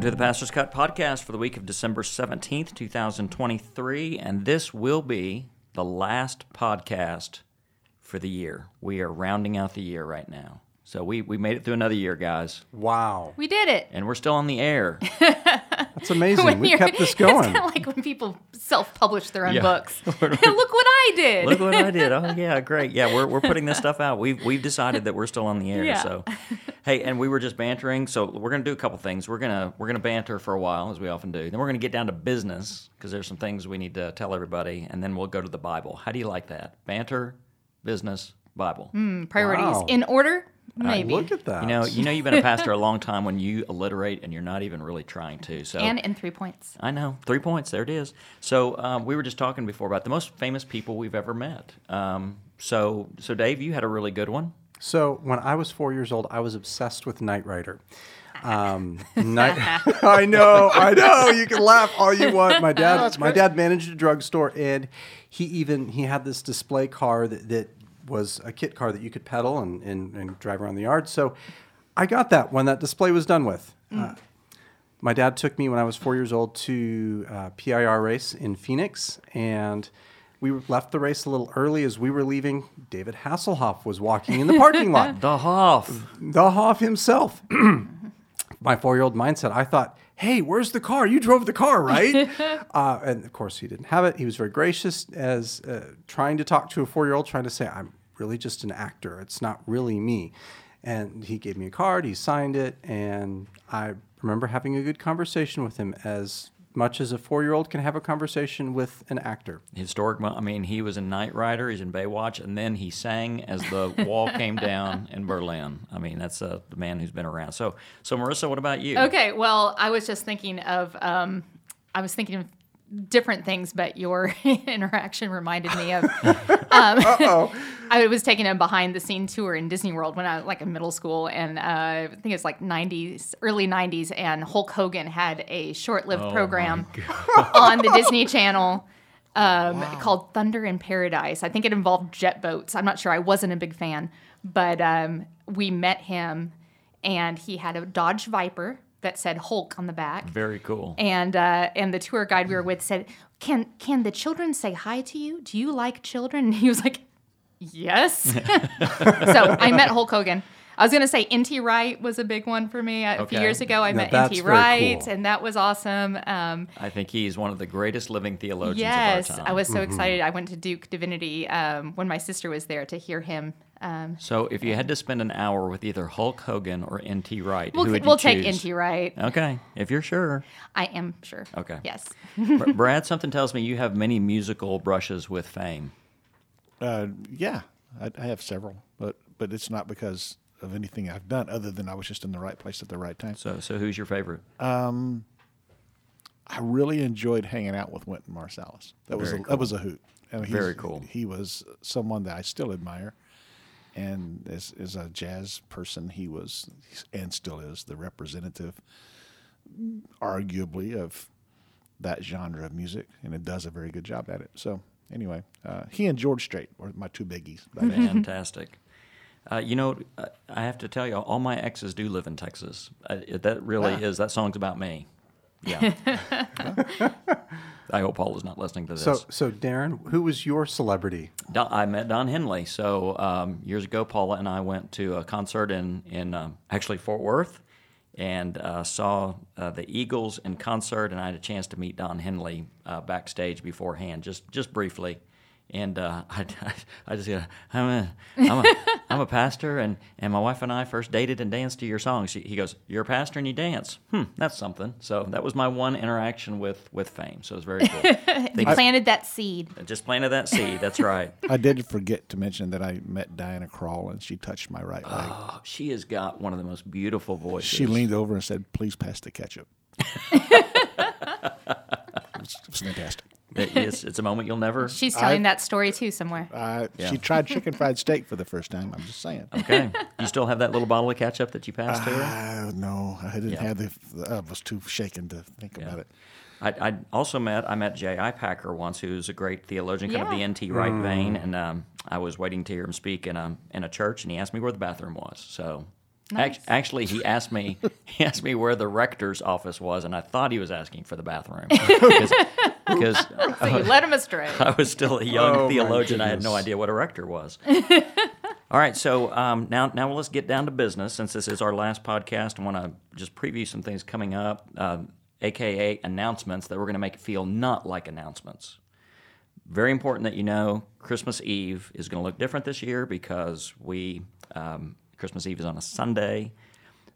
welcome to the Pastor's Cut podcast for the week of December 17th, 2023. And this will be the last podcast for the year. We are rounding out the year right now. So we, we made it through another year, guys. Wow, We did it. And we're still on the air. that's amazing. We kept this It's going. kind of like when people self-publish their own Yeah. books. Look what I did. Look what I did. Oh yeah, great. Yeah, we're, we're putting this stuff out. We've we've decided that we're still on the air. Yeah. So hey, and we were just bantering. So we're gonna do a couple things. We're gonna we're gonna banter for a while, as we often do. Then we're gonna get down to business because there's some things we need to tell everybody, and then we'll go to the Bible. How do you like that? Banter, business, Bible. Hmm, priorities Wow. in order, maybe. Look at that. You know, you know, you've been a pastor a long time when you alliterate and you're not even really trying to. So and in three points. I know. Three points. There it is. So um, we were just talking before about the most famous people we've ever met. Um, so, so Dave, you had a really good one. So when I was four years old, I was obsessed with Knight Rider. Um, Knight, I know, I know. You can laugh all you want. My dad, my dad managed a drugstore, and he even he had this display car that, that was a kit car that you could pedal and, and, and drive around the yard. So I got that when that display was done with. Uh, my dad took me when I was four years old to uh, PIR race in Phoenix, and we left the race a little early. As we were leaving, David Hasselhoff was walking in the parking lot. The Hoff. the Hoff himself. My four-year-old mindset. I thought, "Hey, where's the car? You drove the car, right?" uh, and of course, he didn't have it. He was very gracious as uh, trying to talk to a four-year-old, trying to say, "I'm really just an actor. It's not really me." And he gave me a card. He signed it, and I remember having a good conversation with him, as much as a four-year-old can have a conversation with an actor. Historic. I mean, he was in Knight Rider. He's in Baywatch, and then he sang as the wall came down in Berlin. I mean, that's uh, the man who's been around. So, so Marissa, what about you? Okay, well, I was just thinking of, um, I was thinking of different things, but your interaction reminded me of. Um, I was taking a behind the scene tour in Disney World when I was like in middle school, and uh, I think it's like 90s, early 90s, and Hulk Hogan had a short lived Oh, program on the Disney Channel. Um, called Thunder in Paradise. I think it involved jet boats. I'm not sure. I wasn't a big fan, but um, we met him, and he had a Dodge Viper that said Hulk on the back. Very cool. And uh, and the tour guide we were with said, "Can can the children say hi to you? Do you like children?" And he was like, "Yes." so I met Hulk Hogan. I was gonna say N.T. Wright was a big one for me. A few years ago, I Now met that's N.T. Wright, cool. and that was awesome. Um, I think he's one of the greatest living theologians yes, of our time. I was so excited. I went to Duke Divinity um, when my sister was there to hear him. Um, So, if you had to spend an hour with either Hulk Hogan or N.T. Wright, we'll who would we'll take? N.T. Wright. Okay, if you're sure. I am sure. Okay. Yes. Br- Brad, something tells me you have many musical brushes with fame. Uh, yeah, I, I have several, but but it's not because of anything I've done other than I was just in the right place at the right time. So, so who's your favorite? Um, I really enjoyed hanging out with Wynton Marsalis. That was a, Very that was a hoot. I mean, he's- Very cool. He was someone that I still admire, and as as a jazz person, he was and still is the representative, arguably of that genre of music, and it does a very good job at it. So anyway, uh, he and George Strait were my two biggies. Fantastic. Uh, you know, uh, I have to tell you, all my exes do live in Texas. Uh, that really is. That song's about me. Yeah. I hope Paul is not listening to this. So, so Deron, who was your celebrity? Don, I met Don Henley. So um, years ago, Paula and I went to a concert in in um, actually Fort Worth, and uh, saw uh, the Eagles in concert, and I had a chance to meet Don Henley uh, backstage beforehand, just just briefly. And uh, I, I just go, I'm a, I'm a, I'm a pastor, and, and my wife and I first dated and danced to your songs. He, he goes, "You're a pastor and you dance? Hmm, that's something." So that was my one interaction with with fame. So it was very cool. They planted that seed. just planted that seed. That's right. I did forget to mention that I met Diana Krall and she touched my right leg. Oh, she has got one of the most beautiful voices. She leaned over and said, "Please pass the ketchup." it, it was fantastic. It- it's, it's a moment you'll never. She's telling that story too somewhere. Uh, Yeah. She tried chicken fried steak for the first time. I'm just saying. Okay. You still have that little bottle of ketchup that you passed to her? Uh, no, I didn't Yeah. have the. I was too shaken to think about it. I, I also met I met J.I. Packer once, who's a great theologian, kind of the Yeah. N.T. Wright vein, and um, I was waiting to hear him speak in a in a church, and he asked me where the bathroom was. So, Nice. act- actually, he asked me he asked me where the rector's office was, and I thought he was asking for the bathroom because So you led him astray. I was still a young Oh, theologian. I had no idea what a rector was. All right, so um, now now let's get down to business. Since this is our last podcast, I want to just preview some things coming up, uh, aka announcements that we're going to make it feel not like announcements. Very important that you know Christmas Eve is going to look different this year because we um, Christmas Eve is on a Sunday.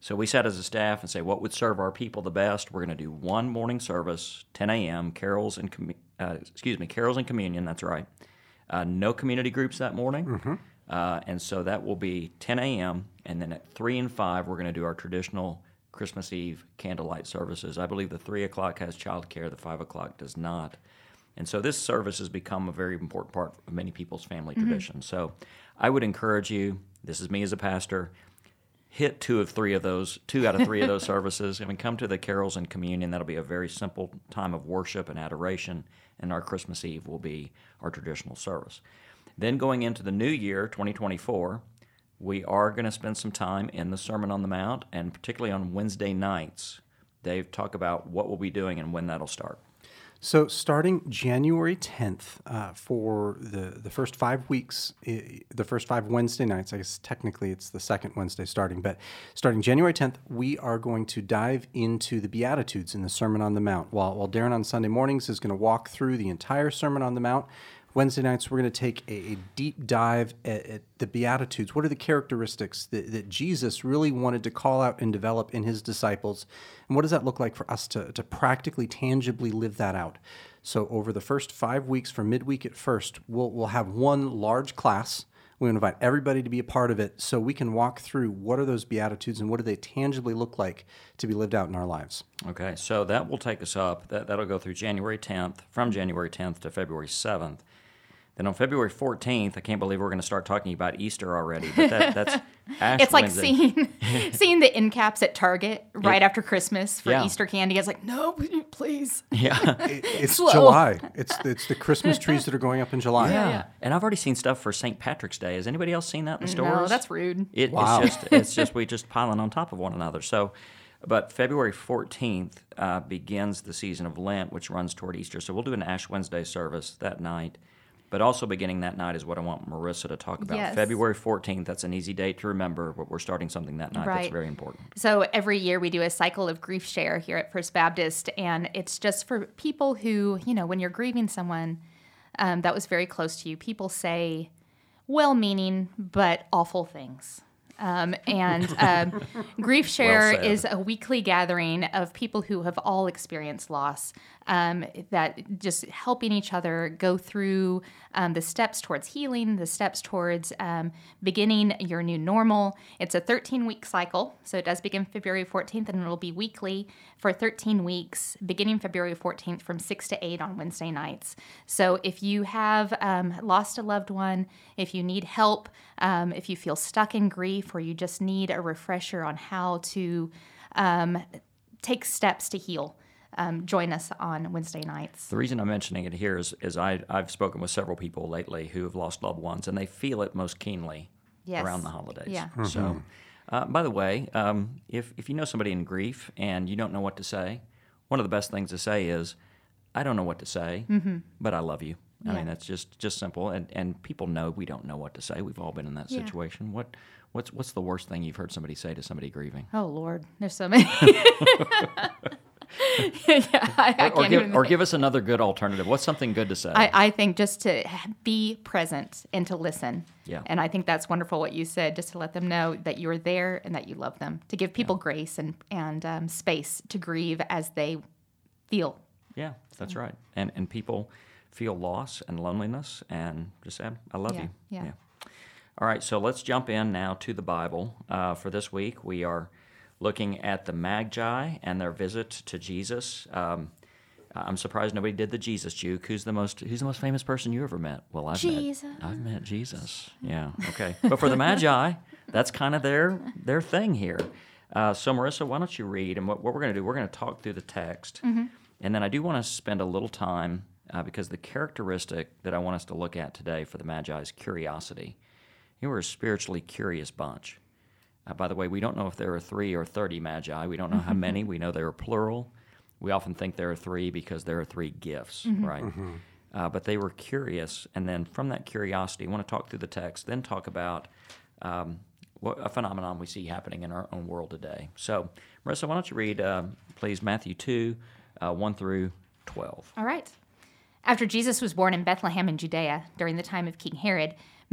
So we sat as a staff and say, what would serve our people the best? We're going to do one morning service, 10 a.m. Carols and commu- uh, excuse me, carols and communion. That's right. Uh, no community groups that morning, uh, and so that will be 10 a.m. And then at three and five, we're going to do our traditional Christmas Eve candlelight services. I believe the three o'clock has childcare, the five o'clock does not. And so this service has become a very important part of many people's family tradition. So I would encourage you, this is me as a pastor, hit two of three of those, two out of three of those services. I mean, come to the carols and communion. That'll be a very simple time of worship and adoration. And our Christmas Eve will be our traditional service. Then going into the new year, 2024, we are going to spend some time in the Sermon on the Mount, and particularly on Wednesday nights. Dave, talk about what we'll be doing and when that'll start. So, starting January 10th, uh, for the, the first five weeks, the first five Wednesday nights, I guess technically it's the second Wednesday starting, but starting January 10th, we are going to dive into the Beatitudes in the Sermon on the Mount. While, while Deron on Sunday mornings is going to walk through the entire Sermon on the Mount, Wednesday nights, we're going to take a, a deep dive at, at the Beatitudes. What are the characteristics that, that Jesus really wanted to call out and develop in his disciples? And what does that look like for us to, to practically, tangibly live that out? So, over the first five weeks from midweek at first, we'll, we'll have one large class. We invite everybody to be a part of it so we can walk through what are those Beatitudes and what do they tangibly look like to be lived out in our lives. Okay, so that will take us up. That, that'll go through January 10th, from January 10th to February 7th. Then on February 14th, I can't believe we're going to start talking about Easter already, but that, that's Ash It's like Wednesday. seeing seeing the end caps at Target right after Christmas for Yeah. Easter candy. It's like, no, please. Yeah. It- it's Slow. July. It's, it's the Christmas trees that are going up in July. yeah. And I've already seen stuff for St. Patrick's Day. Has anybody else seen that in the stores? No, that's rude. It, Wow. It's just it's just we just piling on top of one another. So, but February fourteenth uh, begins the season of Lent, which runs toward Easter. So we'll do an Ash Wednesday service that night. But also beginning that night is what I want Marissa to talk about. Yes. February fourteenth. That's an easy date to remember, but we're starting something that night. That's very important. So every year we do a cycle of GriefShare here at First Baptist, and it's just for people who, you know, when you're grieving someone um, that was very close to you, people say well-meaning but awful things. Um, and um, Grief Share said. is a weekly gathering of people who have all experienced loss, um, that just helping each other go through um, the steps towards healing, the steps towards um, beginning your new normal. It's a 13 week cycle, so it does begin February 14th and it'll be weekly for 13 weeks, beginning February 14th from 6 to 8 on Wednesday nights. So if you have um, lost a loved one, if you need help, um, if you feel stuck in grief, or you just need a refresher on how to um, take steps to heal, um, join us on Wednesday nights. The reason I'm mentioning it here is, is I, I've spoken with several people lately who have lost loved ones, and they feel it most keenly Yes. around the holidays. Yeah. So, uh, by the way, um, if, if you know somebody in grief and you don't know what to say, one of the best things to say is, I don't know what to say, but I love you. I Yeah. mean, that's just, just simple. And, and people know we don't know what to say. We've all been in that Yeah. situation. What, what's, what's the worst thing you've heard somebody say to somebody grieving? Oh Lord, there's so many. yeah, I, I Or give, even. or give us another good alternative. What's something good to say? I, I think just to be present and to listen. Yeah. And I think that's wonderful what you said, just to let them know that you're there and that you love them, to give people grace and and um, space to grieve as they feel. Yeah, that's right. And and people feel loss and loneliness and just say, I love Yeah, you. yeah. All right, so let's jump in now to the Bible. Uh, for this week, we are looking at the Magi and their visit to Jesus. Um, I'm surprised nobody did the Jesus juke. Who's the most Who's the most famous person you ever met? Well, I've Jesus. met I've met Jesus. Yeah, okay. But for the Magi, that's kind of their their thing here. Uh, so Marissa, why don't you read? And what, what we're going to do, we're going to talk through the text, and then I do want to spend a little time uh, because the characteristic that I want us to look at today for the Magi is curiosity. You were a spiritually curious bunch. Uh, by the way, we don't know if there are three or 30 magi. We don't know how many. We know they are plural. We often think there are three because there are three gifts, right? Uh, but they were curious. And then from that curiosity, I want to talk through the text, then talk about um, what, a phenomenon we see happening in our own world today. So, Marissa, why don't you read, uh, please, Matthew 2, uh, 1 through 12. All right. After Jesus was born in Bethlehem in Judea during the time of King Herod,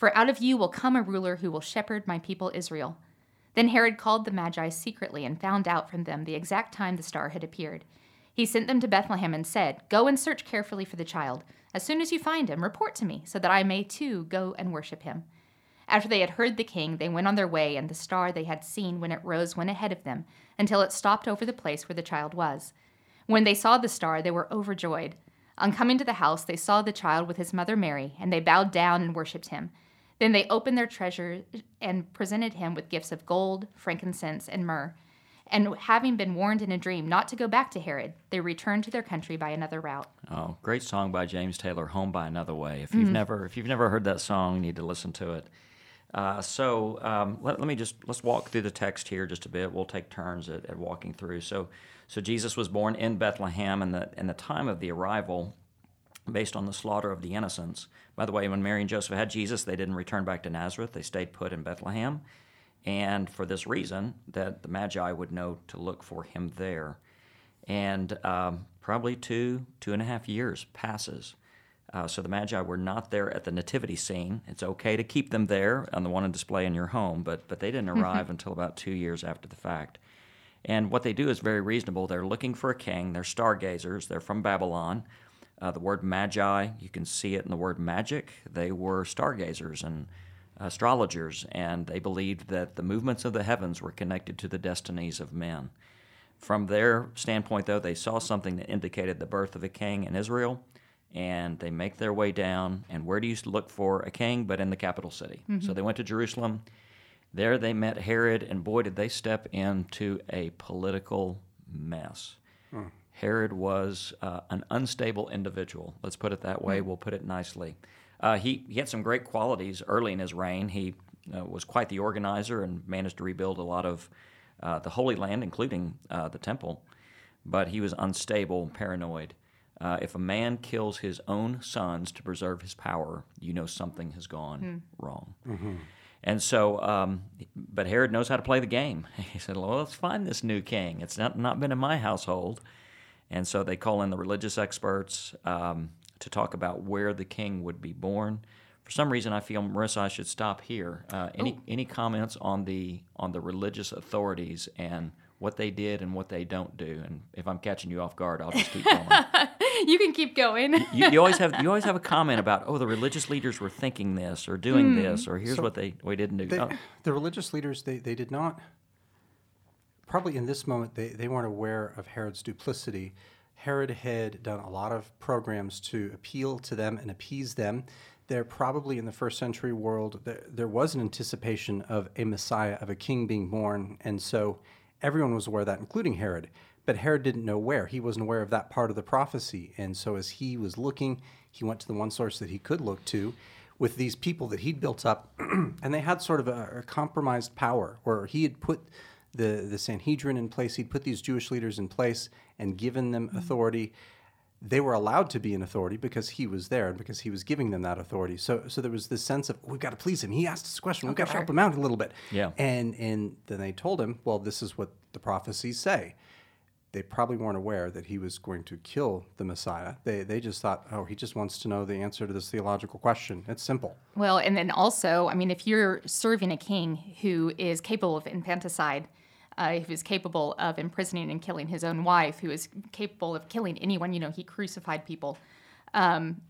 for out of you will come a ruler who will shepherd my people Israel. Then Herod called the Magi secretly and found out from them the exact time the star had appeared. He sent them to Bethlehem and said, Go and search carefully for the child. As soon as you find him, report to me, so that I may too go and worship him. After they had heard the king, they went on their way, and the star they had seen when it rose went ahead of them, until it stopped over the place where the child was. When they saw the star, they were overjoyed. On coming to the house, they saw the child with his mother Mary, and they bowed down and worshipped him. Then they opened their treasure and presented him with gifts of gold, frankincense, and myrrh. And having been warned in a dream not to go back to Herod, they returned to their country by another route. Oh, great song by James Taylor, "Home by Another Way." If you've never, if you've never heard that song, you need to listen to it. Uh, so um, let, let me just let's walk through the text here just a bit. We'll take turns at, at walking through. So, so Jesus was born in Bethlehem, and the and the time of the arrival, based on the slaughter of the innocents. By the way, when Mary and Joseph had Jesus, they didn't return back to Nazareth; they stayed put in Bethlehem, and for this reason, that the Magi would know to look for him there. And um, probably two two and a half years passes. Uh, so the Magi were not there at the nativity scene. It's okay to keep them there on the one on display in your home, but but they didn't arrive until about two years after the fact. And what they do is very reasonable. They're looking for a king. They're stargazers. They're from Babylon. Uh, the word magi, you can see it in the word magic. They were stargazers and astrologers, and they believed that the movements of the heavens were connected to the destinies of men. From their standpoint, though, they saw something that indicated the birth of a king in Israel, and they make their way down. And where do you look for a king but in the capital city? So they went to Jerusalem. There they met Herod, and boy, did they step into a political mess. Herod was uh, an unstable individual. Let's put it that way. We'll put it nicely. Uh, he, he had some great qualities early in his reign. He uh, was quite the organizer and managed to rebuild a lot of uh, the Holy Land, including uh, the temple. But he was unstable, paranoid. Uh, if a man kills his own sons to preserve his power, you know something has gone wrong. And so, um, but Herod knows how to play the game. He said, "Well, let's find this new king. It's not not been in my household." And so they call in the religious experts um, to talk about where the king would be born. For some reason, I feel Marissa, I should stop here. Uh, any any comments on the on the religious authorities and what they did and what they don't do? And if I'm catching you off guard, I'll just keep going. You can keep going. you, you always have you always have a comment about oh the religious leaders were thinking this or doing this or here's So what they we didn't do. They, Oh, the religious leaders, they, they did not, probably in this moment, they, they weren't aware of Herod's duplicity. Herod had done a lot of programs to appeal to them and appease them. There probably in the first century world, there, there was an anticipation of a Messiah, of a king being born. And so everyone was aware of that, including Herod. But Herod didn't know where. He wasn't aware of that part of the prophecy. And so as he was looking, he went to the one source that he could look to with these people that he'd built up, and they had sort of a, a compromised power, where he had put the, the Sanhedrin in place, he'd put these Jewish leaders in place and given them mm-hmm. authority. They were allowed to be in authority because he was there and because he was giving them that authority. So, so there was this sense of we've got to please him. He asked us a question. We've got to help him out a little bit. Yeah. And and then they told him, well, this is what the prophecies say. they probably weren't aware that he was going to kill the Messiah. They, they just thought, oh, he just wants to know the answer to this theological question. It's simple. Well, and then also, I mean, if you're serving a king who is capable of infanticide, uh, who is capable of imprisoning and killing his own wife, who is capable of killing anyone, you know, he crucified people. Um,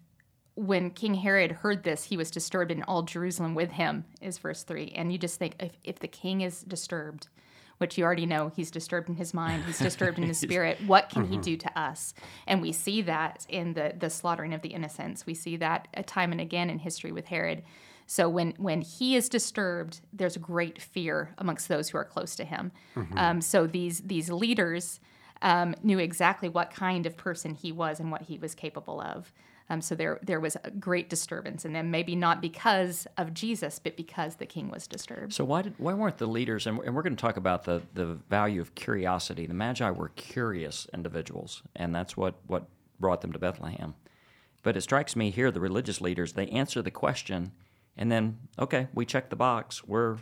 when King Herod heard this, he was disturbed, and all Jerusalem with him, is verse 3. And you just think, if, if the king is disturbed, which you already know he's disturbed in his mind, he's disturbed in his spirit. What can he do to us? And we see that in the the slaughtering of the innocents. We see that time and again in history with Herod. So when when he is disturbed, there's great fear amongst those who are close to him. Mm-hmm. Um, so these these leaders um, knew exactly what kind of person he was and what he was capable of. Um, so there, there was a great disturbance in them, maybe not because of Jesus, but because the king was disturbed. So why did why weren't the leaders? And, and we're going to talk about the the value of curiosity. The Magi were curious individuals, and that's what what brought them to Bethlehem. But it strikes me here, the religious leaders they answer the question, and then okay, we check the box. We're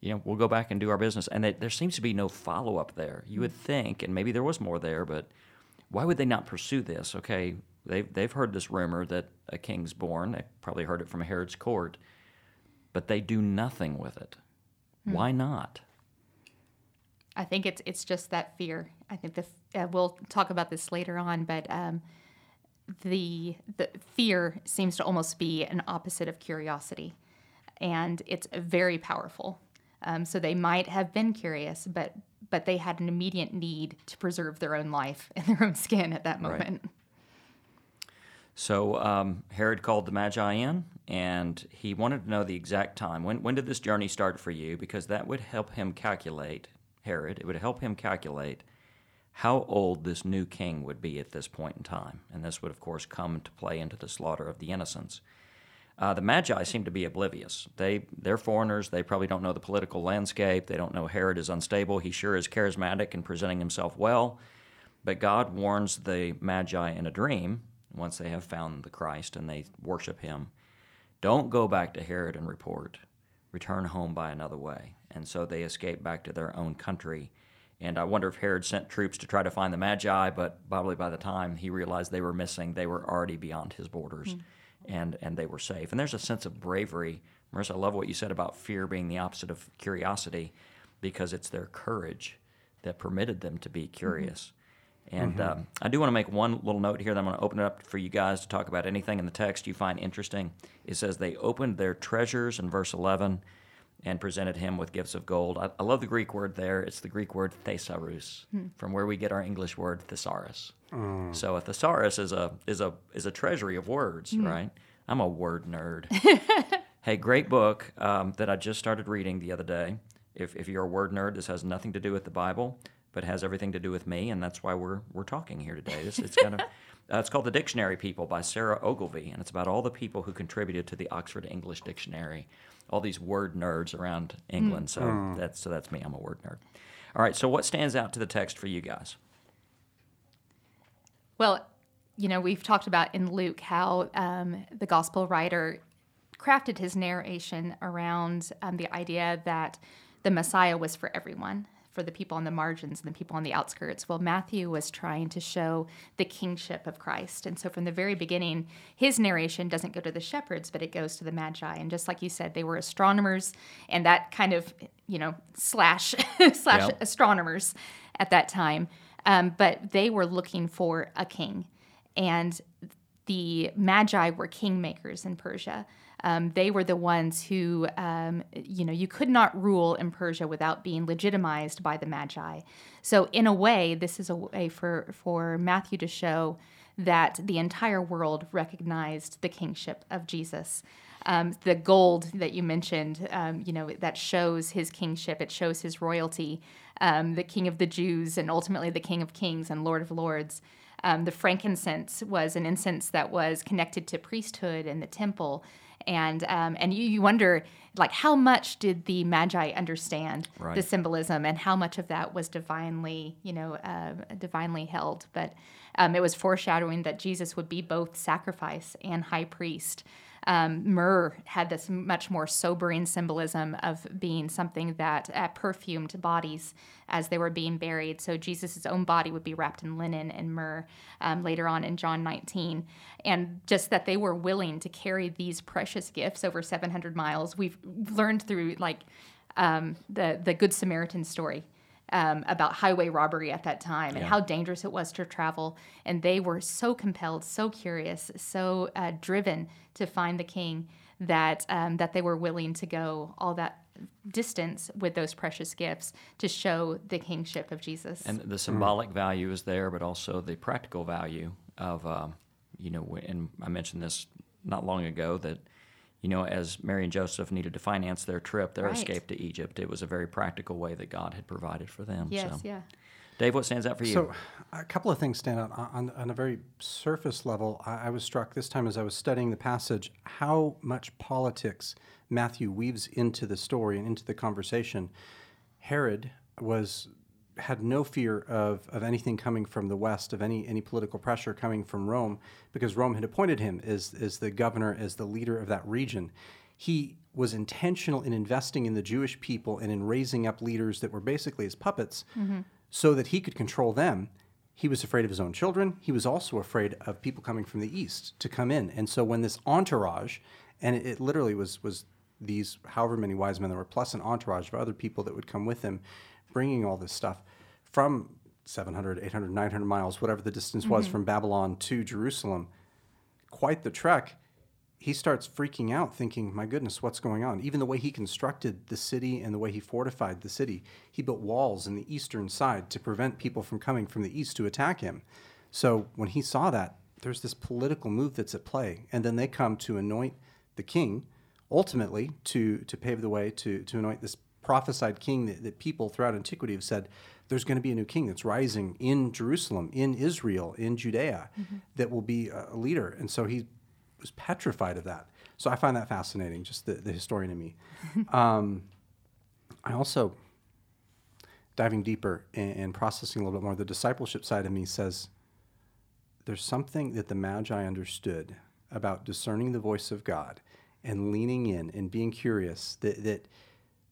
you know, we'll go back and do our business. And they, there seems to be no follow up there. You would think, and maybe there was more there, but why would they not pursue this? Okay, They've, they've heard this rumor that a king's born. They probably heard it from Herod's court, but they do nothing with it. Hmm. Why not? I think it's it's just that fear. I think the uh, we'll talk about this later on, but um, the the fear seems to almost be an opposite of curiosity, and it's very powerful. Um, so they might have been curious, but but they had an immediate need to preserve their own life and their own skin at that moment. Right. So um, Herod called the Magi in, and he wanted to know the exact time. When, when did this journey start for you? Because that would help him calculate, Herod, it would help him calculate how old this new king would be at this point in time. And this would, of course, come to play into the slaughter of the innocents. Uh, the Magi seem to be oblivious. They, they're foreigners. They probably don't know the political landscape. They don't know Herod is unstable. He sure is charismatic and presenting himself well. But God warns the Magi in a dream once they have found the Christ and they worship him. Don't go back to Herod and report. Return home by another way. And so they escape back to their own country. And I wonder if Herod sent troops to try to find the Magi, but probably by the time he realized they were missing, they were already beyond his borders mm. and, and they were safe. And there's a sense of bravery. Marissa, I love what you said about fear being the opposite of curiosity because it's their courage that permitted them to be curious. And mm-hmm. um, I do want to make one little note here that I'm going to open it up for you guys to talk about anything in the text you find interesting. It says they opened their treasures in verse 11 and presented him with gifts of gold. I, I love the Greek word there. It's the Greek word thesaurus, hmm. from where we get our English word thesaurus. Mm. So a thesaurus is a is a is a treasury of words, mm. right? I'm a word nerd. hey, great book um, that I just started reading the other day. If, if you're a word nerd, this has nothing to do with the Bible but has everything to do with me, and that's why we're we're talking here today. It's, it's kind of uh, it's called The Dictionary People by Sarah Ogilvie, and it's about all the people who contributed to the Oxford English Dictionary, all these word nerds around England. Mm. So mm. that's so that's me. I'm a word nerd. All right. So what stands out to the text for you guys? Well, you know, we've talked about in Luke how um, the gospel writer crafted his narration around um, the idea that the Messiah was for everyone, for the people on the margins and the people on the outskirts. Well, Matthew was trying to show the kingship of Christ. And so from the very beginning, his narration doesn't go to the shepherds, but it goes to the Magi. And just like you said, they were astronomers and that kind of, you know, slash slash yep. astronomers at that time. Um, but they were looking for a king. And the Magi were kingmakers in Persia. Um, they were the ones who, um, you know, you could not rule in Persia without being legitimized by the Magi. So, in a way, this is a way for, for Matthew to show that the entire world recognized the kingship of Jesus. Um, the gold that you mentioned, um, you know, that shows his kingship, it shows his royalty, um, the king of the Jews, and ultimately the king of kings and lord of lords. Um, the frankincense was an incense that was connected to priesthood and the temple and um, and you, you wonder like how much did the magi understand right. the symbolism and how much of that was divinely you know uh, divinely held but um, it was foreshadowing that jesus would be both sacrifice and high priest Um, myrrh had this much more sobering symbolism of being something that uh, perfumed bodies as they were being buried. So Jesus' own body would be wrapped in linen and myrrh um, later on in John 19. And just that they were willing to carry these precious gifts over 700 miles. We've learned through like um, the, the Good Samaritan story. Um, about highway robbery at that time and Yeah. how dangerous it was to travel. And they were so compelled, so curious, so uh, driven to find the king that um, that they were willing to go all that distance with those precious gifts to show the kingship of Jesus. And the symbolic value is there, but also the practical value of, um, you know, and I mentioned this not long ago that, you know, as Mary and Joseph needed to finance their trip, their Right. escape to Egypt, it was a very practical way that God had provided for them. yes, so. yeah. Dave, what stands out for you? So, a couple of things stand out on, on, on a very surface level. I, I was struck this time as I was studying the passage how much politics Matthew weaves into the story and into the conversation. Herod was had no fear of, of anything coming from the west, of any any political pressure coming from Rome, because Rome had appointed him as as the governor, as the leader of that region. He was intentional in investing in the Jewish people and in raising up leaders that were basically his puppets mm-hmm. so that he could control them. He was afraid of his own children. He was also afraid of people coming from the east to come in. And so when this entourage, and it, it literally was was these however many wise men there were, plus an entourage of other people that would come with him, bringing all this stuff from 700, 800, 900 miles, whatever the distance was mm-hmm. from Babylon to Jerusalem. Quite the trek he starts freaking out, thinking, My goodness, what's going on? Even the way he constructed the city and the way he fortified the city, he built walls in the eastern side to prevent people from coming from the east to attack him. So when he saw that, there's this political move that's at play. And then they come to anoint the king, ultimately to, to pave the way to, to anoint this prophesied king that, that people throughout antiquity have said there's going to be a new king that's rising in Jerusalem, in Israel, in Judea, that will be a a leader. And so he was petrified of that. So I find that fascinating, just the, the historian in me. um, I also, diving deeper and, and processing a little bit more, the discipleship side of me says there's something that the Magi understood about discerning the voice of God and leaning in and being curious that, that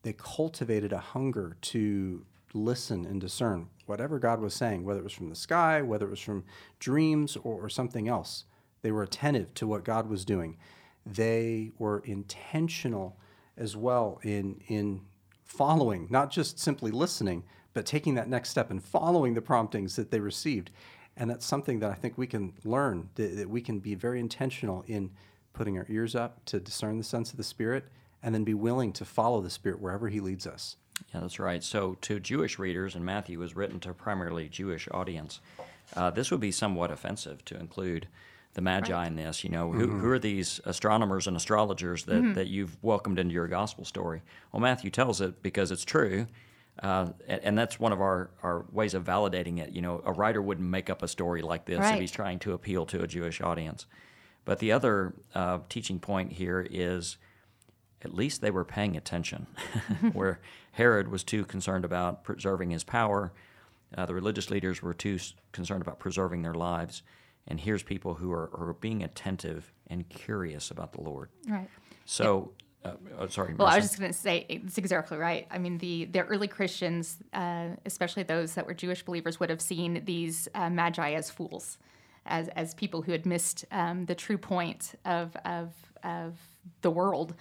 they cultivated a hunger to listen and discern whatever God was saying, whether it was from the sky, whether it was from dreams or, or something else. They were attentive to what God was doing. They were intentional as well in, in following, not just simply listening, but taking that next step and following the promptings that they received. And that's something that I think we can learn, that, that we can be very intentional in putting our ears up to discern the sense of the Spirit and then be willing to follow the Spirit wherever He leads us. Yeah, that's right. So, to Jewish readers, and Matthew was written to a primarily Jewish audience, uh, this would be somewhat offensive to include the Magi in this. You know, who, who are these astronomers and astrologers that, that you've welcomed into your gospel story? Well, Matthew tells it because it's true. Uh, and, and that's one of our, our ways of validating it. You know, a writer wouldn't make up a story like this if he's trying to appeal to a Jewish audience. But the other uh, teaching point here is at least they were paying attention. Where Herod was too concerned about preserving his power, uh, the religious leaders were too concerned about preserving their lives. And here's people who are, are being attentive and curious about the Lord. Right. So, uh, oh, sorry. Well, I was just going to say it's exactly right. I mean, the the early Christians, uh, especially those that were Jewish believers, would have seen these uh, magi as fools, as as people who had missed um, the true point of of of the world,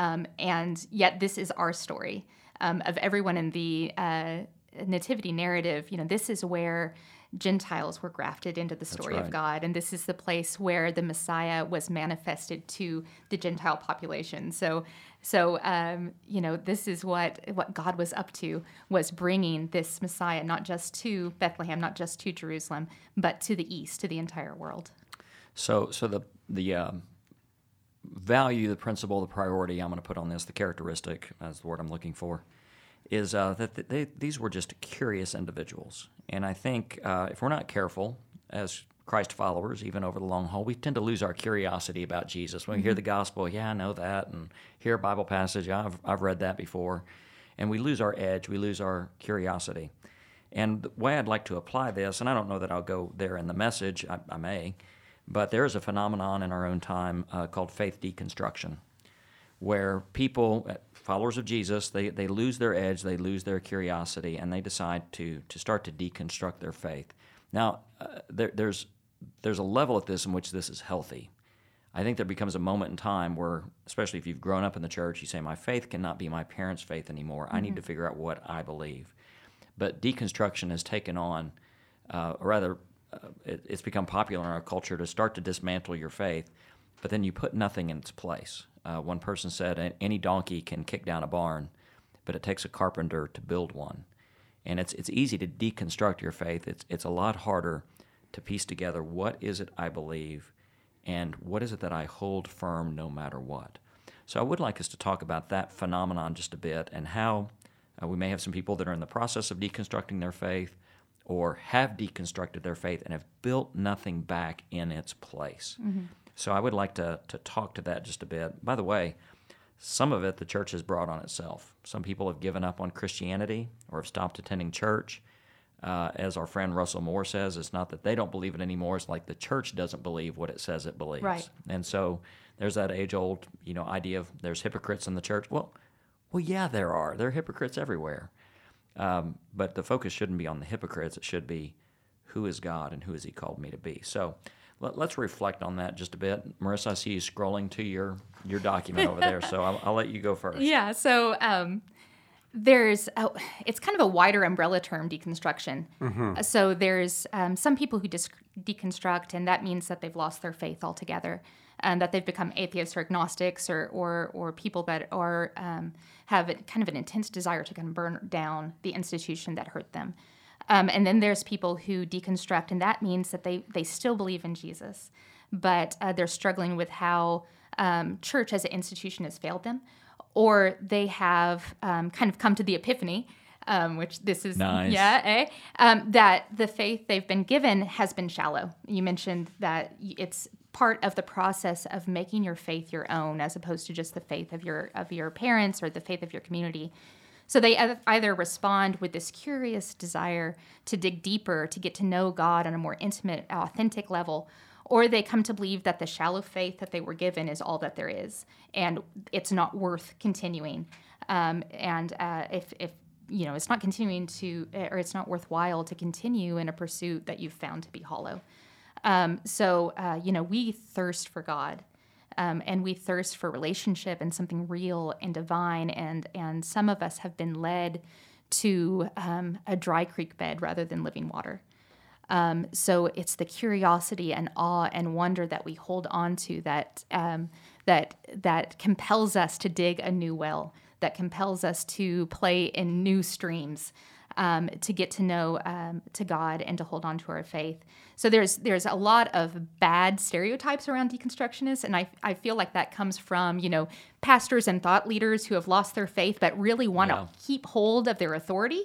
um, and yet this is our story um, of everyone in the uh, nativity narrative. You know, this is where. Gentiles were grafted into the story right. of God, and this is the place where the Messiah was manifested to the Gentile population. So, so um, you know, this is what what God was up to was bringing this Messiah not just to Bethlehem, not just to Jerusalem, but to the east, to the entire world. So, so the the um, value, the principle, the priority I'm going to put on this, the characteristic, that's the word I'm looking for, is uh, that they, these were just curious individuals. And I think uh, if we're not careful as Christ followers, even over the long haul, we tend to lose our curiosity about Jesus. When we hear the gospel, yeah, I know that, and hear a Bible passage, I've, I've read that before. And we lose our edge, we lose our curiosity. And the way I'd like to apply this, and I don't know that I'll go there in the message, I, I may, But there is a phenomenon in our own time uh, called faith deconstruction, where people, uh, followers of Jesus, they, they lose their edge, they lose their curiosity, and they decide to, to start to deconstruct their faith. Now, uh, there, there's, there's a level at this in which this is healthy. I think there becomes a moment in time where, especially if you've grown up in the church, you say, My faith cannot be my parents' faith anymore. Mm-hmm. I need to figure out what I believe. But deconstruction has taken on, uh, or rather, it, it's become popular in our culture to start to dismantle your faith, but then you put nothing in its place. Uh, one person said, Any donkey can kick down a barn, but it takes a carpenter to build one. And it's, it's easy to deconstruct your faith, it's, it's a lot harder to piece together what is it I believe and what is it that I hold firm no matter what. So I would like us to talk about that phenomenon just a bit and how uh, we may have some people that are in the process of deconstructing their faith or have deconstructed their faith and have built nothing back in its place. Mm-hmm. So I would like to, to talk to that just a bit. By the way, some of it the church has brought on itself. Some people have given up on Christianity or have stopped attending church. Uh, as our friend Russell Moore says, it's not that they don't believe it anymore. It's like the church doesn't believe what it says it believes. Right. And so there's that age-old, you know, idea of there's hypocrites in the church. Well, well, yeah, there are. There are hypocrites everywhere. Um, but the focus shouldn't be on the hypocrites. It should be who is God and who has He called me to be. So let, us reflect on that just a bit. Marissa, I see you scrolling to your your document over there, so I'll, I'll, let you go first. Yeah. So um, there's a, it's kind of a wider umbrella term deconstruction mm-hmm. so there's um, some people who dis- deconstruct and that means that they've lost their faith altogether and that they've become atheists or agnostics or or, or people that are um, have a, kind of an intense desire to kind of burn down the institution that hurt them um, and then there's people who deconstruct and that means that they they still believe in jesus but uh, they're struggling with how um, church as an institution has failed them or they have um, kind of come to the epiphany, um, which this is nice. yeah, eh? Um, that the faith they've been given has been shallow. You mentioned that it's part of the process of making your faith your own, as opposed to just the faith of your of your parents or the faith of your community. So they either respond with this curious desire to dig deeper, to get to know God on a more intimate, authentic level, or they come to believe that the shallow faith that they were given is all that there is, and it's not worth continuing. Um, and uh, if, if you know, it's not continuing to, or it's not worthwhile to continue in a pursuit that you've found to be hollow. Um, so, uh, you know, we thirst for God. Um, and we thirst for relationship and something real and divine. And and some of us have been led to um, a dry creek bed rather than living water. Um, so it's the curiosity and awe and wonder that we hold on to that um, that that compels us to dig a new well, that compels us to play in new streams, um, to get to know um, to God and to hold on to our faith. So there's there's a lot of bad stereotypes around deconstructionists, and I I feel like that comes from you know pastors and thought leaders who have lost their faith but really want to yeah. keep hold of their authority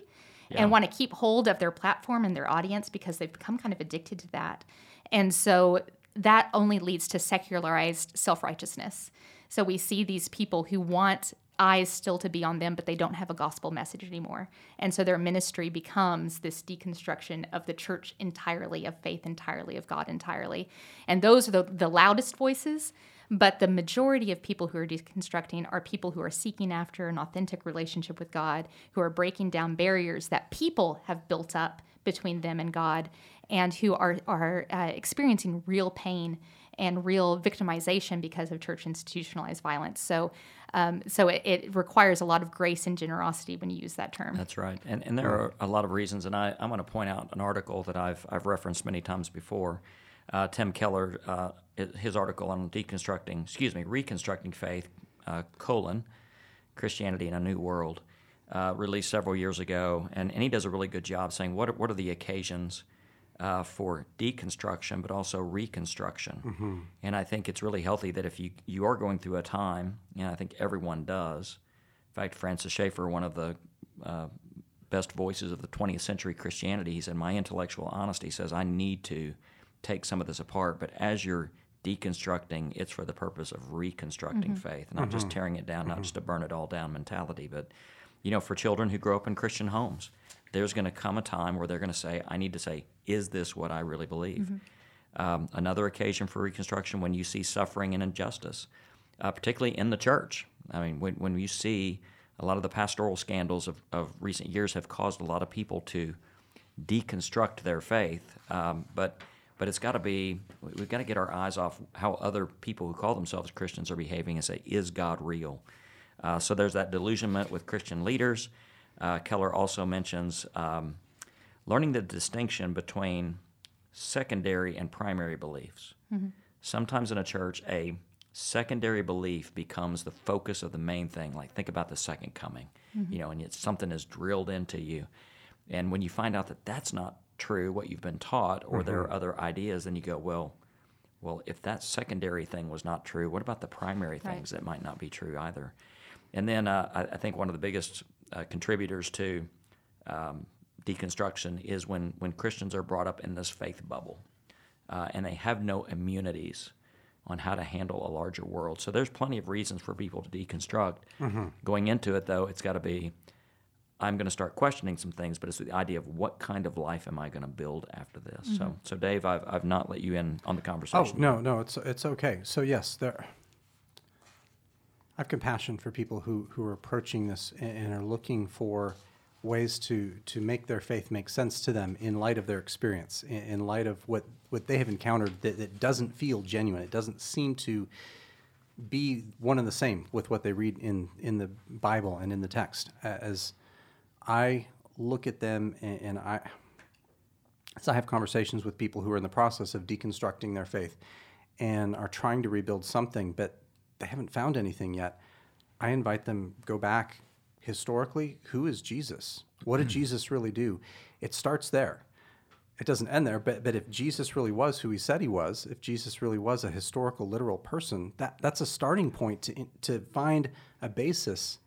yeah. and want to keep hold of their platform and their audience because they've become kind of addicted to that. And so that only leads to secularized self righteousness. So we see these people who want eyes still to be on them, but they don't have a gospel message anymore. And so their ministry becomes this deconstruction of the church entirely, of faith entirely, of God entirely. And those are the, the loudest voices. But the majority of people who are deconstructing are people who are seeking after an authentic relationship with God, who are breaking down barriers that people have built up between them and God, and who are, are uh, experiencing real pain and real victimization because of church institutionalized violence. So, um, so it, it, requires a lot of grace and generosity when you use that term. That's right, and and there are a lot of reasons. And I, I'm going to point out an article that I've I've referenced many times before uh, Tim Keller, uh, his article on deconstructing, excuse me, reconstructing faith, uh, colon, Christianity in a New World, uh, released several years ago, and, and he does a really good job saying what are, what are the occasions uh, for deconstruction, but also reconstruction. Mm-hmm. And I think it's really healthy that if you, you are going through a time, and I think everyone does. In fact, Francis Schaeffer, one of the uh, best voices of the 20th century Christianity, he said, My intellectual honesty says I need to take some of this apart, but as you're deconstructing, it's for the purpose of reconstructing mm-hmm. faith, not mm-hmm. just tearing it down, mm-hmm. not just a burn it all down mentality, but you know, for children who grow up in Christian homes, there's going to come a time where they're going to say, "I need to say, is this what I really believe?" Mm-hmm. Um, another occasion for reconstruction when you see suffering and injustice, uh, particularly in the church. I mean, when, when you see a lot of the pastoral scandals of, of recent years have caused a lot of people to deconstruct their faith. Um, but but it's got to be we've got to get our eyes off how other people who call themselves Christians are behaving and say, is God real? Uh, so there's that delusionment with Christian leaders. Uh, Keller also mentions um, learning the distinction between secondary and primary beliefs. Mm-hmm. Sometimes in a church, a secondary belief becomes the focus of the main thing. Like think about the second coming, mm-hmm. you know, and it's something is drilled into you. And when you find out that that's not true, what you've been taught, or mm-hmm. there are other ideas, then you go, well, well, if that secondary thing was not true, what about the primary things right. that might not be true either? And then uh, I, I, think one of the biggest uh, contributors to um, deconstruction is when, when Christians are brought up in this faith bubble uh, and they have no immunities on how to handle a larger world. So there's plenty of reasons for people to deconstruct. Mm-hmm. Going into it, though, it's got to be I'm going to start questioning some things, but it's the idea of what kind of life am I going to build after this. Mm-hmm. So, so Dave, I've, I've not let you in on the conversation. Oh no, no, it's it's okay. So yes, there. I have compassion for people who who are approaching this and, are looking for ways to to make their faith make sense to them in light of their experience, in, light of what what they have encountered that, that doesn't feel genuine. It doesn't seem to be one and the same with what they read in in the Bible and in the text as I look at them and, and I, as I have conversations with people who are in the process of deconstructing their faith and are trying to rebuild something, but they haven't found anything yet. I invite them go back historically. Who is Jesus? What did hmm. Jesus really do? It starts there. It doesn't end there, but, but if Jesus really was who he said he was, if Jesus really was a historical, literal person, that, that's a starting point to, to find a basis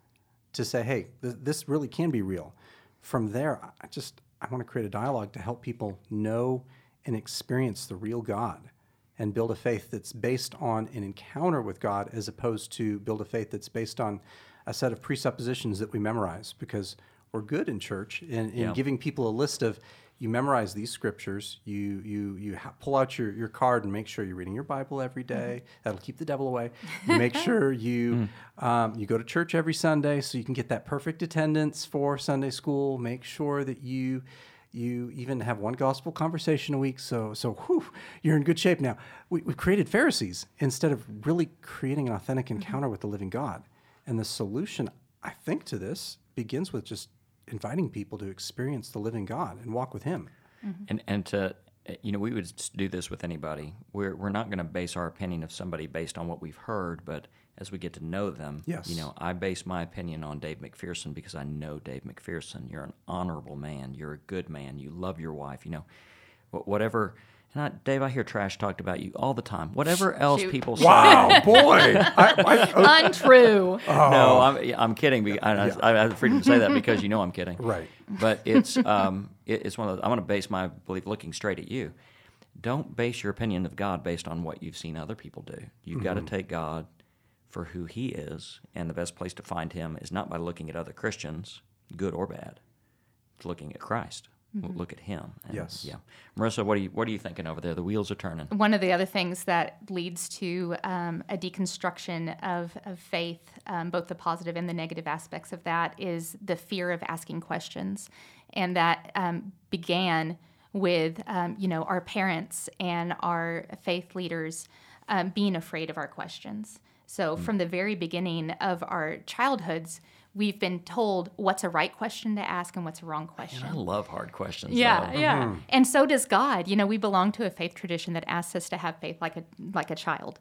to say, hey, th- this really can be real. From there, I just I want to create a dialogue to help people know and experience the real God and build a faith that's based on an encounter with God as opposed to build a faith that's based on a set of presuppositions that we memorize because we're good in church in, in yeah. giving people a list of you memorize these scriptures. You you you ha- pull out your, your card and make sure you're reading your Bible every day. Mm-hmm. That'll keep the devil away. You make sure you mm. um, you go to church every Sunday so you can get that perfect attendance for Sunday school. Make sure that you you even have one gospel conversation a week. So so whew, you're in good shape now. We, we created Pharisees instead of really creating an authentic mm-hmm. encounter mm-hmm. with the living God. And the solution, I think, to this begins with just inviting people to experience the living God and walk with Him. Mm-hmm. And and to you know we would do this with anybody. We're we're not going to base our opinion of somebody based on what we've heard, but as we get to know them, yes. you know, I base my opinion on Dave McPherson because I know Dave McPherson. You're an honorable man. You're a good man. You love your wife. You know, whatever and I, Dave, I hear trash talked about you all the time. Whatever else Shoot. people say. Wow, boy. I, I, oh. Untrue. Oh. No, I'm, I'm kidding. I, yeah. I, I, have the freedom to say that because you know I'm kidding. Right. But it's um, it, it's one of those, I'm going to base my belief looking straight at you. Don't base your opinion of God based on what you've seen other people do. You've mm-hmm. got to take God for who He is, and the best place to find Him is not by looking at other Christians, good or bad. It's looking at Christ. Mm-hmm. Look at him. And, yes. Yeah. Marissa, what are you what are you thinking over there? The wheels are turning. One of the other things that leads to um, a deconstruction of, of faith, um, both the positive and the negative aspects of that, is the fear of asking questions, and that um, began with um, you know our parents and our faith leaders um, being afraid of our questions. So mm. from the very beginning of our childhoods we've been told what's a right question to ask and what's a wrong question. I love hard questions. Yeah, though. yeah. Mm-hmm. And so does God. You know, we belong to a faith tradition that asks us to have faith like a like a child.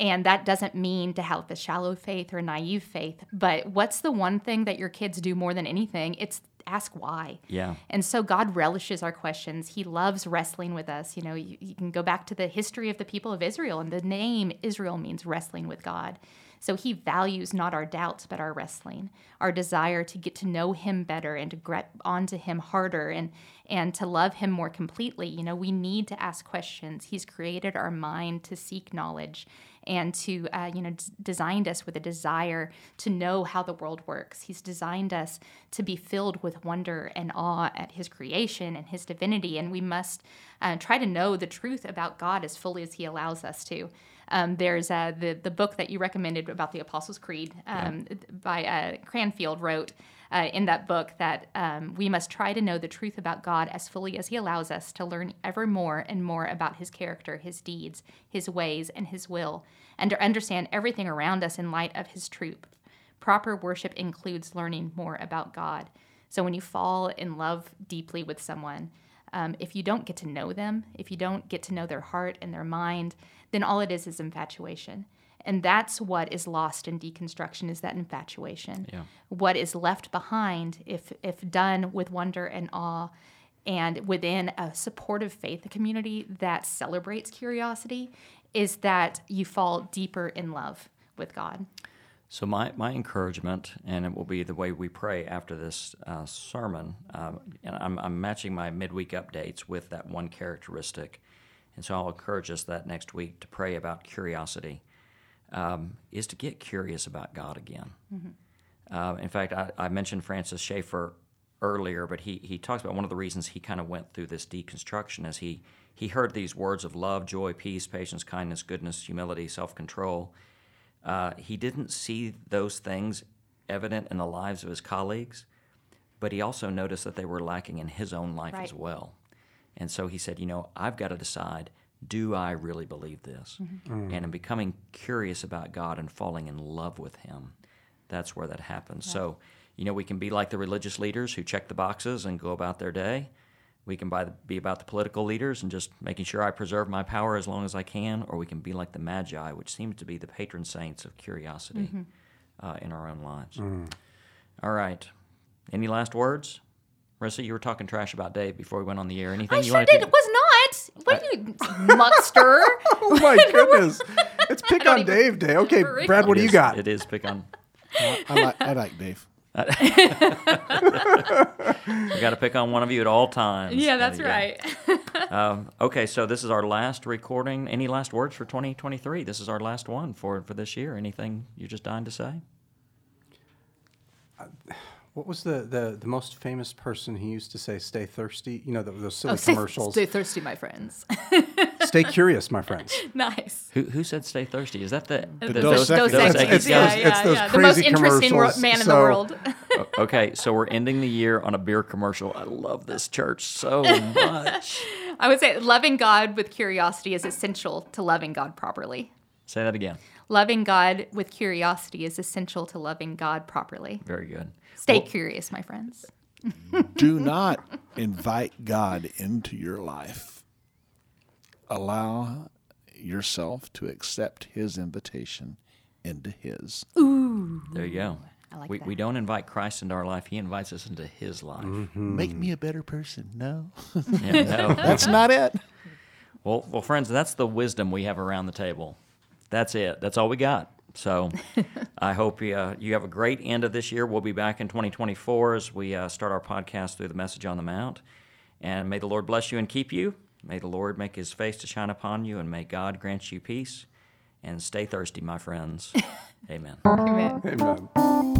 And that doesn't mean to have a shallow faith or naive faith, but what's the one thing that your kids do more than anything? It's ask why. Yeah. And so God relishes our questions. He loves wrestling with us. You know, you, you can go back to the history of the people of Israel, and the name Israel means wrestling with God. So he values not our doubts, but our wrestling, our desire to get to know him better and to grab onto him harder and, and to love him more completely. You know, we need to ask questions. He's created our mind to seek knowledge. And to uh, you know d- designed us with a desire to know how the world works. He's designed us to be filled with wonder and awe at His creation and His divinity, and we must uh, try to know the truth about God as fully as He allows us to. Um, there's uh, the the book that you recommended about the Apostles' Creed um, yeah. by uh, Cranfield wrote uh, in that book that um, we must try to know the truth about God as fully as He allows us to learn ever more and more about His character, His deeds, His ways, and His will, and to understand everything around us in light of His truth. Proper worship includes learning more about God. So when you fall in love deeply with someone, um, if you don't get to know them, if you don't get to know their heart and their mind, then all it is is infatuation and that's what is lost in deconstruction is that infatuation yeah. what is left behind if if done with wonder and awe and within a supportive faith community that celebrates curiosity is that you fall deeper in love with god so my, my encouragement, and it will be the way we pray after this uh, sermon, um, and I'm, I'm matching my midweek updates with that one characteristic. And so I'll encourage us that next week to pray about curiosity um, is to get curious about God again. Mm-hmm. Uh, in fact, I, I, mentioned Francis Schaeffer earlier, but he, he talks about one of the reasons he kind of went through this deconstruction is he, he heard these words of love, joy, peace, patience, kindness, goodness, humility, self control. Uh, he didn't see those things evident in the lives of his colleagues, but he also noticed that they were lacking in his own life right. as well. And so he said, you know, I've got to decide do I really believe this? Mm-hmm. Mm. And in becoming curious about God and falling in love with Him, that's where that happens. Yeah. So, you know, we can be like the religious leaders who check the boxes and go about their day. We can be about the political leaders and just making sure I preserve my power as long as I can, or we can be like the Magi, which seems to be the patron saints of curiosity mm-hmm. uh, in our own lives. Mm. All right. Any last words? Marissa, you were talking trash about Dave before we went on the air. Anything I you sure wanted did. to? It was not. What are you, muckster? oh my goodness! It's pick on Dave Day. Okay, Brad, what do you got? It is pick on. I, I, like, I like Dave. we got to pick on one of you at all times. Yeah, that's right. um, okay, so this is our last recording. Any last words for 2023? This is our last one for for this year. Anything you're just dying to say? What was the, the, the most famous person he used to say, stay thirsty? You know, the, those silly oh, stay, commercials. Stay thirsty, my friends. stay curious, my friends. nice. Who, who said stay thirsty? Is that the, the, the Dos, Dos, Dos Equis? It's, yeah, those, yeah, it's those yeah. crazy The most interesting ro- man so, in the world. okay, so we're ending the year on a beer commercial. I love this church so much. I would say loving God with curiosity is essential to loving God properly. Say that again. Loving God with curiosity is essential to loving God properly. Very good. Stay well, curious, my friends. do not invite God into your life. Allow yourself to accept His invitation into His. Ooh. There you go. I like we, that. we don't invite Christ into our life. He invites us into His life. Mm-hmm. Make me a better person. No. yeah, no. That's not it. Well, well, friends, that's the wisdom we have around the table. That's it. That's all we got. So I hope you, uh, you have a great end of this year. We'll be back in 2024 as we uh, start our podcast through the Message on the Mount. And may the Lord bless you and keep you. May the Lord make his face to shine upon you, and may God grant you peace. And stay thirsty, my friends. Amen. Amen. Amen.